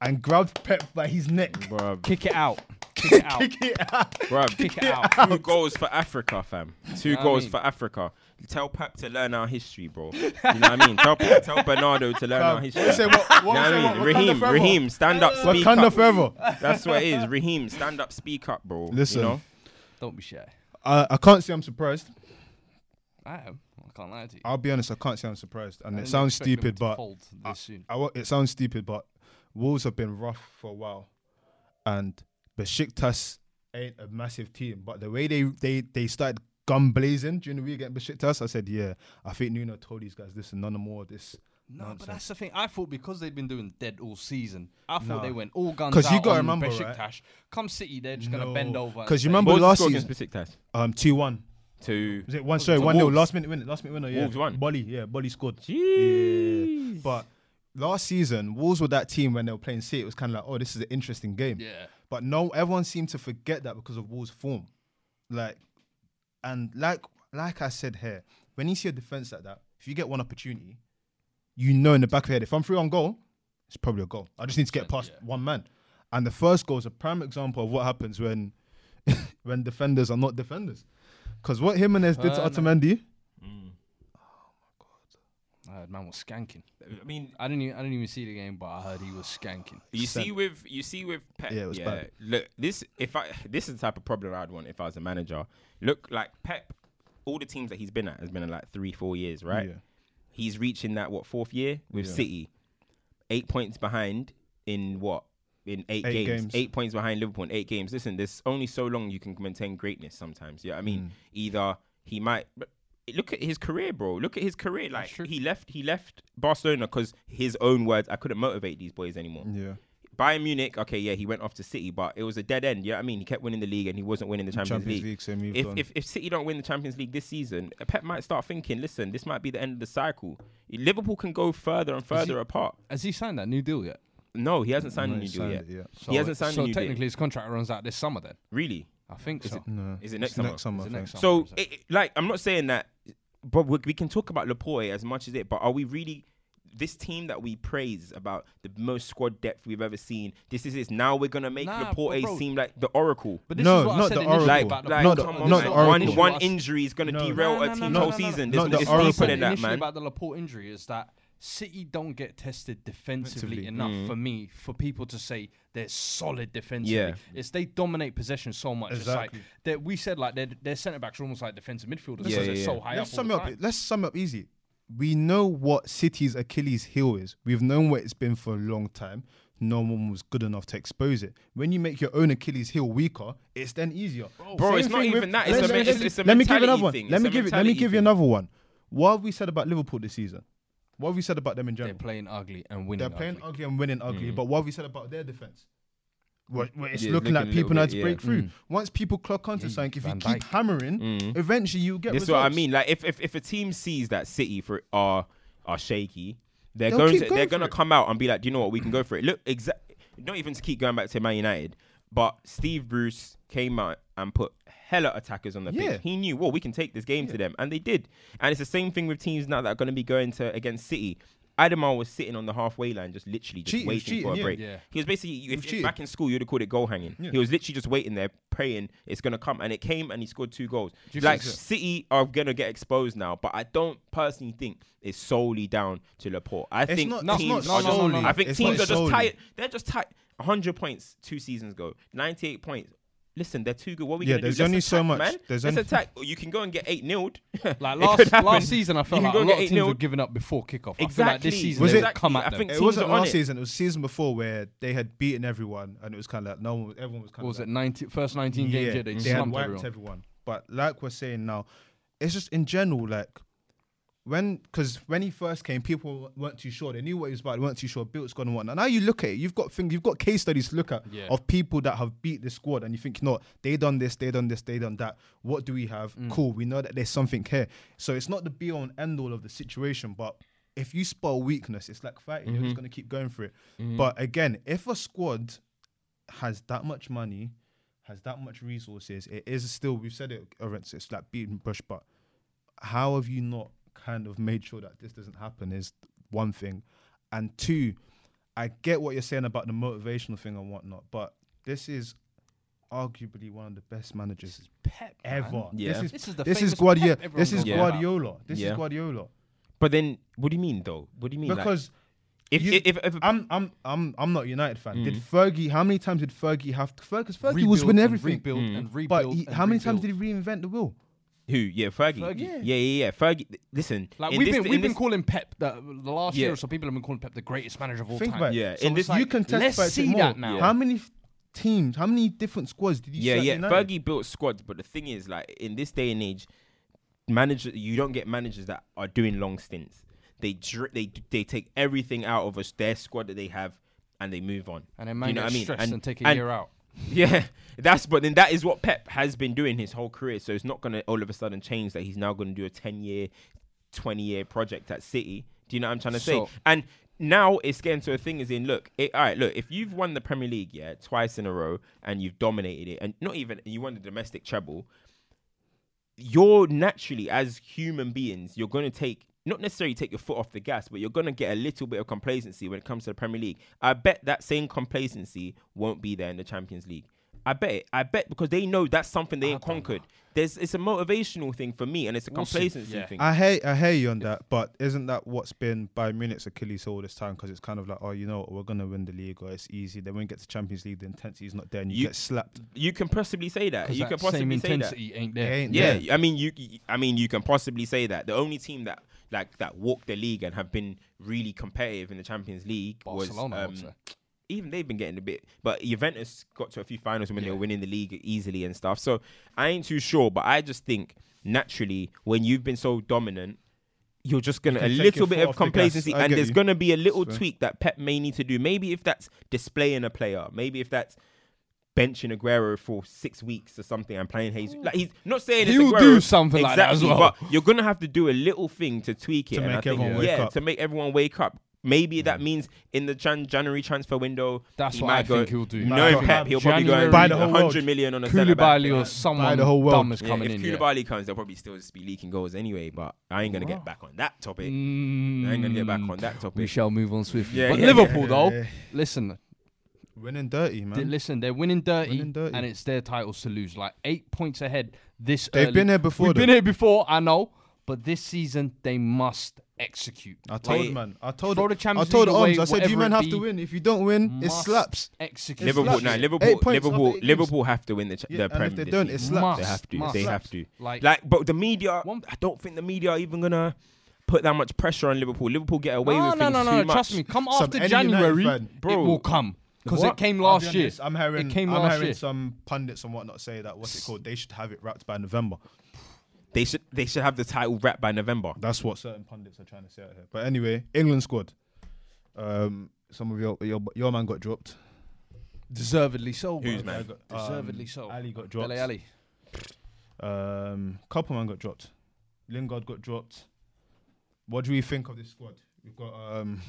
and grabbed Pep by his neck. Bruv, Kick it out. Kick it out. Kick it out. (laughs) bruv, Kick it out. two goals for Africa, fam. Two Know what I goals mean? for Africa. Tell Pep to learn our history, bro. You know what I mean? Tell, tell Bernardo to learn our history. what you say, what- what You know you what I mean? Wakanda Raheem. Raheem, stand up, speak Wakanda up. forever. That's what it is. Raheem, stand up, speak up, bro. Listen. You know? Don't be shy. I, I can't say I'm surprised. I am. I can't lie to you. I'll be honest, I can't say I'm surprised. And I it sounds stupid, but fold this soon. I, it sounds stupid, but Wolves have been rough for a while, and Besiktas ain't a massive team. But the way they they they started gun blazing during the week against Besiktas, I said, yeah, I think Nuno told these guys, listen, none of more of this. No, nonsense. but that's the thing. I thought because they've been doing dead all season, I thought No. they went all guns 'Cause out you gotta on remember, Besiktas. right? Come City, they're just gonna bend over. Because you remember last season- against Besiktas? Um, two one. To Was it one? Sorry, To one nil. Wolves. Last minute winner. Last minute winner. Yeah, Wolves won. Boly, yeah, Boly scored. Jeez. Yeah. But last season, Wolves were that team when they were playing City. It was kind of like, oh, this is an interesting game. Yeah, But no, everyone seemed to forget that because of Wolves' form. Like, and like like I said here, when you see a defense like that, if you get one opportunity, you know in the back of your head, if I'm free on goal, it's probably a goal. I just need to get past Yeah. one man. And the first goal is a prime example of what happens when (laughs) when defenders are not defenders. Because what Jimenez did to. Otamendi. I heard man was skanking. I mean, I didn't. Even, I didn't even see the game, but I heard he was skanking. You Sent. see with you see with Pep. Yeah, it was bad. Look, this if I this is the type of problem I'd want if I was a manager. Look like Pep, all the teams that he's been at has been in like three, four years, right? Yeah. He's reaching that what fourth year with Yeah. City, eight points behind in what in eight, Eight games. games. eight points behind Liverpool in eight games. Listen, there's only so long you can maintain greatness. Sometimes, yeah. I mean, Mm. either he might. But look at his career, bro. Look at his career. Like he left, he left Barcelona because his own words, I couldn't motivate these boys anymore. yeah. Bayern Munich, okay, yeah, he went off to City, but it was a dead end. Yeah, I mean, he kept winning the league and he wasn't winning the Champions, Champions League. League, so If, if if City don't win the Champions League this season, Pep might start thinking, listen, this might be the end of the cycle. Liverpool can go further and further he- apart. Has he signed that new deal yet? No, he hasn't signed No, a new deal signed yet. So, He hasn't signed a so new deal. technically, his contract runs out this summer. Then Really? I think Is so. it- No. Is it next It's summer? Next summer, Is it next summer? So, is it? it, but I'm not saying that, but we, we can talk about Laporte as much as it. But are we really this team that we praise about the most squad depth we've ever seen? This is it. Now we're gonna make Nah, Laporte bro- seem like the oracle. But this No, is what I not said the Oracle. Like, like, Not the- come Laporte. on, not man. the one Oracle. one injury is gonna No. derail No, a no, team's no, no, whole no, no. season. Not There's, the there's Oracle. deeper than that, initially man. about the Laporte injury is that City don't get tested defensively Defensively. enough Mm. for me for people to say they're solid defensively. Yeah. It's they dominate possession so much. Exactly. It's like that we said like their their centre backs are almost like defensive midfielders Yeah, because yeah, they're so high let's up. sum it all up. time. Let's sum it up easy. We know what City's Achilles heel is. We've known what it's been for a long time. No one was good enough to expose it. When you make your own Achilles heel weaker, it's then easier. Bro, Same it's not even that. It's let- a let- men- let- it's- it's a Let me give you another one. thing. Let me give you. Let me give you another one. What have we said about Liverpool this season? What have we said about them in general? They're playing ugly and winning. They're playing ugly. ugly and winning ugly. Mm. But what have we said about their defense? Well, well, it's Yeah, looking like looking a people little now to yeah. break through. Mm. Once people clock onto Yeah, something, if you keep Dijk. hammering, Mm. eventually you'll get This is what I mean. Like if, if if a team sees that City for are are shaky, they're They'll going to going they're going to come out and be like, do you know what? We can go for it. Look, exact. Not even to keep going back to Man United, but Steve Bruce came out and put hella attackers on the Yeah. pitch. He knew, well, we can take this game to them, and they did. And it's the same thing with teams now that are going to be going to against City. Adama was sitting on the halfway line, just literally just Cheating, waiting for a cheating, yeah. break. Yeah. He was basically, was if, if back in school, you'd have called it goal hanging. Yeah. He was literally just waiting there, praying it's going to come, and it came, and he scored two goals. Like so? City are going to get exposed now, but I don't personally think it's solely down to Laporte. I think not- teams not are just, solely. I think It's teams not are just solely. tired. They're just tired. 100 points two seasons ago, 98 points. Listen, they're too good. What are we Yeah, gonna there's do? Let's only so much. Man. There's Let's only- attack. You can go and get eight nilled. (laughs) Like last last season, I felt like a lot of eight teams were giving up before kickoff. I feel like this season Was they it- would come at I them. think It wasn't last it. season. It was season before where they had beaten everyone, and it was kind of like no one, everyone was kind of was it like, 90, first 19 games? Yeah, they, they had wiped everyone. everyone. But like we're saying now, it's just in general like when because when he first came, people weren't too sure. They knew what he was about. They weren't too sure. Built squad and whatnot. Now you look at it, you've got things, you've got case studies to look at Yeah. of people that have beat the squad, and you think, know, they done this, they done this, they done that. What do we have? Mm. Cool. We know that there's something here. So it's not the be all and end all of the situation, but if you spot weakness, it's like fighting. You're just Mhm. gonna keep going for it. Mhm. But again, if a squad has that much money, has that much resources, it is still we've said it, it's like beating Bush, but how have you not kind of made sure that this doesn't happen is one thing. And two, I get what you're saying about the motivational thing and whatnot, but this is arguably one of the best managers Pep, man. ever. Yeah. This is This is the this is famous Guardiola. Pep This is goes on about. Guardiola. This Yeah. is Guardiola. But then, what do you mean though? What do you mean? like, Because if, you- if, if, if I'm I'm I'm I'm not a United fan. Did Mm. Fergie? How many times did Fergie have to? Fergie, Fergie was Rebuild winning and everything. Rebuild Mm. and rebuild. But he, and how many times did he reinvent the wheel? Who? Yeah, Fergie. Fergie. Yeah, yeah, yeah. Fergie. Listen, Like we've this- been, we've been this- calling Pep the, the last year or so. People have been calling Pep the greatest manager of all Think time. about it. Yeah, So in this- like, you can test let's testify to it see more. that now. How many f- teams? How many different squads did you? Yeah, see yeah. United? Fergie built squads, but the thing is, like in this day and age, manager you don't get managers that are doing long stints. They dr- they they take everything out of us, their squad that they have, and they move on. And then man You know gets what I mean? stressed And- and, take a and- year out. (laughs) Yeah, that's but then that is what Pep has been doing his whole career. So it's not gonna all of a sudden change that he's now gonna do a ten year, twenty year project at City. Do you know what I'm trying to So- say? And now it's getting to a thing is in look, it, all right, look, if you've won the Premier League, yeah, twice in a row and you've dominated it, and not even you won the domestic treble, you're naturally as human beings, you're gonna take not necessarily take your foot off the gas, but you're gonna get a little bit of complacency when it comes to the Premier League. I bet that same complacency won't be there in the Champions League. I bet it. I bet because they know that's something they ain't don't conquered. There's it's a motivational thing for me, and it's a We'll complacency yeah. thing. I hate I hear you on that, but isn't that what's been Bayern Munich's Achilles all this time? Because it's kind of like, oh, you know, what, we're gonna win the league, or it's easy. Then when we get to Champions League, the intensity is not there, and you, You- get slapped. you can possibly say that. You that can same possibly say that. intensity ain't there. Ain't Yeah, there. I mean you. I mean you can possibly say that. The only team that like that walked the league and have been really competitive in the Champions League Barcelona, was um, even they've been getting a bit. But Juventus got to a few finals when they were winning the league easily and stuff. So I ain't too sure, but I just think naturally when you've been so dominant. You're just gonna can a little bit of off the complacency, and there's you. gonna be a little tweak that Pep may need to do. Maybe if that's displaying a player, maybe if that's benching Aguero for six weeks or something and playing Jesus. Like he's not saying it's He'll Aguero, do something like that as well. But you're gonna have to do a little thing to tweak it To and make I think, everyone wake yeah, up. to make everyone wake up. Maybe that means in the Jan- January transfer window, That's what I go, think he'll do. Knowing Might Pep, go- he'll probably go and Buy buy the the whole hundred world. million on a centre back. Koulibaly or Buy someone the whole world. dumb is Yeah, coming if in. yeah. Koulibaly comes, they'll probably still just be leaking goals anyway. But I ain't gonna Wow. get back on that topic. Mm, I ain't gonna get back on that topic. We shall move on swiftly. Yeah, but yeah, Liverpool, yeah, though, yeah. listen, Winning dirty, they- man. listen, they're winning dirty, Winning dirty. and it's their titles to lose. Like eight points ahead. This They've early. been here before. We've though. been here before, I know, but this season they must execute. I told Wait. man. I told. Throw the Champions I told League away, Oms. I said you whatever men it have be, to win. If you don't win, it must slaps. Execute. Liverpool, slaps. nah, Eight Liverpool, points Liverpool, after eight Liverpool have to win the, ch- Yeah, the and Premier if they this don't, season. it slaps. Must, They have to. must. They have to. Like, Like, but the media, One- I don't think the media are even gonna put that much pressure on Liverpool. Liverpool get away no, with no, things no, too no. much. Trust me. Come Some after any United January, fan, it will come because it came last year. I'm hearing. It came I'm last hearing year. some pundits and whatnot say that what's it called? They should have it wrapped by November. They should they should have the title wrapped by November. That's what certain pundits are trying to say out here. But anyway, England squad. Um, some of your your your man got dropped. Deservedly so. Who's bro. man? I got- um, Deservedly so. Alli got dropped. Dele Alli. Um, couple man got dropped. Lingard got dropped. What do we think of this squad? We've got um,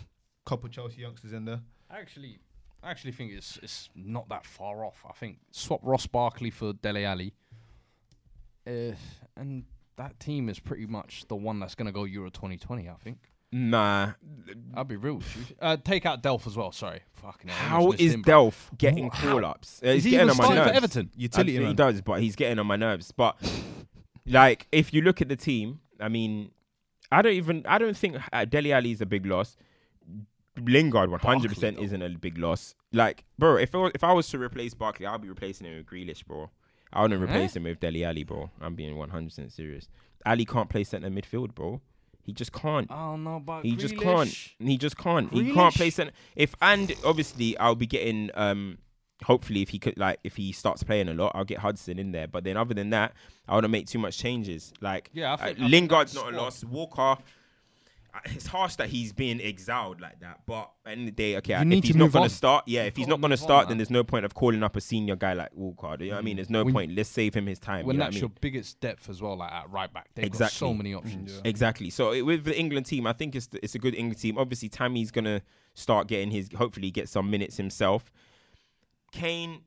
couple Chelsea youngsters in there. Actually, I actually think it's it's not that far off. I think swap Ross Barkley for Dele Alli, uh, and that team is pretty much the one that's gonna go Euro 2020. I think. Nah. I'll be real with you. Uh, take out Delph as well. Sorry, fucking. hell, I How almost missed is him, bro. Delph getting how- call ups? Is he's he getting even on my starting nerves. for Everton? Utility I he man. does, but he's getting on my nerves. But like, if you look at the team, I mean, I don't even. I don't think uh, Dele Alli is a big loss. Lingard, one hundred percent, though. isn't a big loss. Like, bro, if I was, if I was to replace Barkley, I'd be replacing him with Grealish, bro. I wouldn't replace him with Dele Alli, bro. I'm being one hundred percent serious. Alli can't play centre midfield, bro. He just can't. I don't know about He just can't. He just can't. He can't play center. If and obviously I'll be getting um hopefully if he could like if he starts playing a lot, I'll get Hudson in there. But then other than that, I want to make too much changes. Like Yeah, I uh, I think Lingard's that not a loss. Walker. It's harsh that he's being exiled like that, but end of the day, okay, You if he's not move going on. to start, yeah, if he's not going to move on, start, then there's no point of calling up a senior guy like Walker. You know what I mean? There's no When- point. Let's save him his time. When you know that's what I your biggest depth as well, like at right back, they've got Exactly. so many mm, options. Yeah. Exactly. So it, with the England team, I think it's it's a good England team. Obviously, Tammy's gonna start getting his. Hopefully, get some minutes himself. Kane.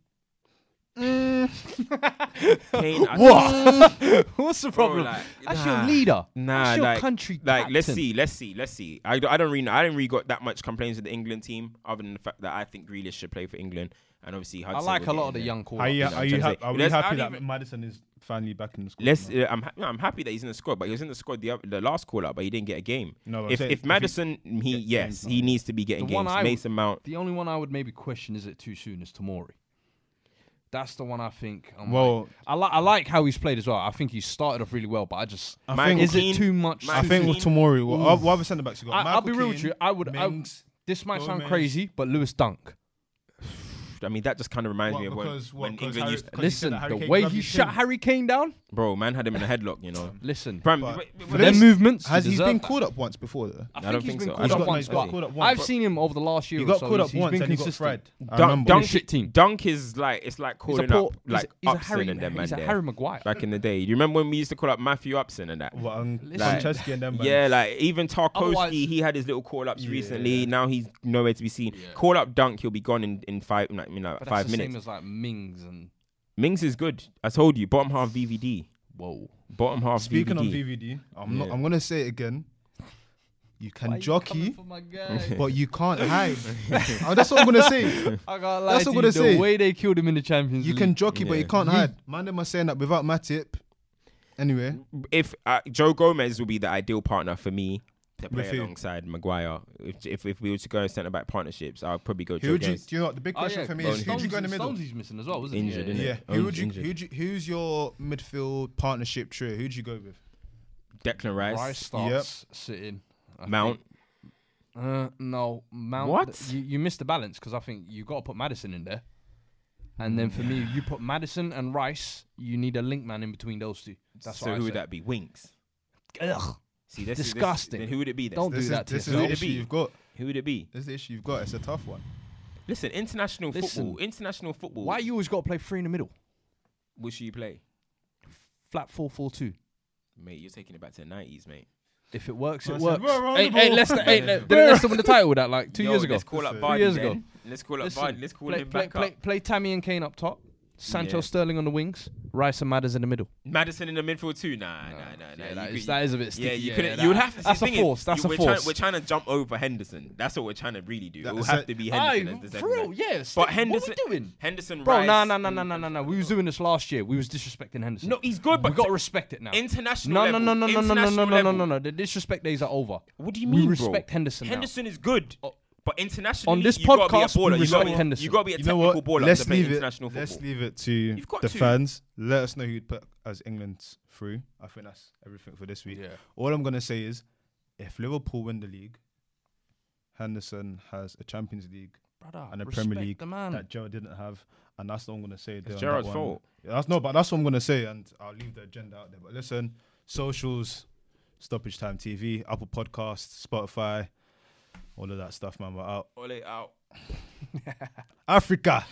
Kane. I- (laughs) What? (laughs) What's the Bro, problem? like, that's nah. your leader. Nah, that's your like, country. like let's see, let's see, let's see. I, don't- I don't really, I don't really got that much complaints with the England team, other than the fact that I think Grealish should play for England, and obviously I like a lot of the young call. Are you, are you, I'm trying hap- to say- are we happy that even- Maddison is finally back in the squad? Let's. Uh, I'm, ha- no, I'm happy that he's in the squad, but he was in the squad the, the last call up, but he didn't get a game. No, I'm if saying if if he Maddison, he yes, games, he needs to be getting The games. I w- Mason Mount. The only one I would maybe question is it too soon is Tomori. That's the one I think. I'm Well, like, I like I like how he's played as well. I think he started off really well, but I just I Michael think is Keane- it too much? Michael I think soon? with Tomori, what, Ooh. what other centre backs you got? I, I'll be Michael real with you. I would. I, this might sound crazy, but Lewis Dunk. I mean, that just kind of reminds What, me of when, what, when England Harry- used. Because he said Listen, the Kane way he shut chin. Harry Kane down. Bro, man had him in a headlock, you know. Listen, Fam, But wait, wait, for their them this- movements. Has he he been that. called up once before? Though? I I think don't he's think been so. I called don't up think once, so. but Called up once, I've seen him over the last year. He or got so. called up he's once been and he got fried. Dunk. Dunk, shit team. Dunk is like it's like He's calling up like he's, a, he's a Upson Harry. and them man He's a. Harry Maguire. back in the day. Do you remember when we used to call up Matthew Upson and that? What, um, Listen. Franceschi and them. man. Yeah, like even Tarkowski, Otherwise- he had his little call ups recently. Now he's nowhere to be seen. Call up Dunk, he'll be gone in, in five, like, you know, But that's five the minutes. same as like Mings and Mings is good. I told you, bottom half VVD. whoa. Bottom half Speaking VVD. of VVD, I'm not. I'm gonna say it again. You can Why jockey, coming for my guy? (laughs) but you can't hide. Oh, that's what I'm gonna say. (laughs) I got lie That's what I'm gonna say. the say. way they killed him in the Champions You League. can jockey, but you can't You- hide. Man, them are saying that without Matip. Anyway, if uh, Joe Gomez will be the ideal partner for me to play With who? alongside Maguire. If, if if we were to go centre back partnerships, I'd probably go who Joe would you? Gomez. Do you know what the big Oh, question yeah, for me Stones- is who would you go in the middle? Stonesy's missing as well, wasn't Injured, he? innit? Yeah, Owens who would you? injured. Who'd you? Who's your midfield partnership trio? Who'd you go with? Declan Rice, Rice starts sitting. I Mount. think. Uh, no, Mount. What? You, you missed the balance because I think you got to put Maddison in there. And then for me, you put Maddison and Rice. You need a link man in between those two. That's so what I who would said. that be? Winks. Ugh. See, this is- this- Disgusting. then who would it be? Then? Don't This do is that to this is the Who would it issue be? you've got. Who would it be? This is the issue you've got. It's a tough one. Listen, international Listen. football. International football. Why you always got to play three in the middle? Which should you play, Flat four four two. mate? You're taking it back to the nineties, mate. If it works, it I said, works. "We're on Hey, hey. Leicester, hey, (laughs) Le- didn't Leicester win the title with that like two Yo, years ago? Let's call up Listen. Vardy. Years ago. Let's call up Listen, Vardy. Let's call play, him play, back play, up. play Tammy and Kane up top. Sancho Yeah. Sterling on the wings. Rice and Madders in the middle. Maddison in the midfield too. Nah, nah, nah, nah. Yeah, that, could- is, that is a bit sticky. Yeah, you yeah, couldn't. that- you would have to. That's a thing is, force. That's you- a we're force. Trying, we're trying to jump over Henderson. That's what we're trying to really do. It will have to be Henderson as the for real, yes. But Henderson, What Henderson, we doing? Henderson, Bro, Rice, no, no, no, no, no, no, no. We was doing this last year. We was disrespecting Henderson. No, he's good, but we got to respect it now. international. No, no, level, no, no, no, no, no, no, no, no, no, no. The disrespect days are over. What do you We mean, respect? Henderson. Henderson is good, Oh. But internationally, On this you gotta be a podcast, we baller. you respect gotta be, You got to be a You know technical what? baller Let's to play leave it. international Let's football. leave it to You've got the to. fans. Let us know who you'd put as England's through. I think that's everything for this week. Yeah. All I'm gonna say is, if Liverpool win the league, Henderson has a Champions League Brother, and a respect Premier League the man. that Joe didn't have, and that's what I'm gonna say. there It's on that Gerrard's one. fault. Yeah, that's no, but that's what I'm gonna say, and I'll leave the agenda out there. But listen, socials, Stoppage Time TV, Apple Podcasts, Spotify, all of that stuff, man. We're out. Ole out. (laughs) Africa.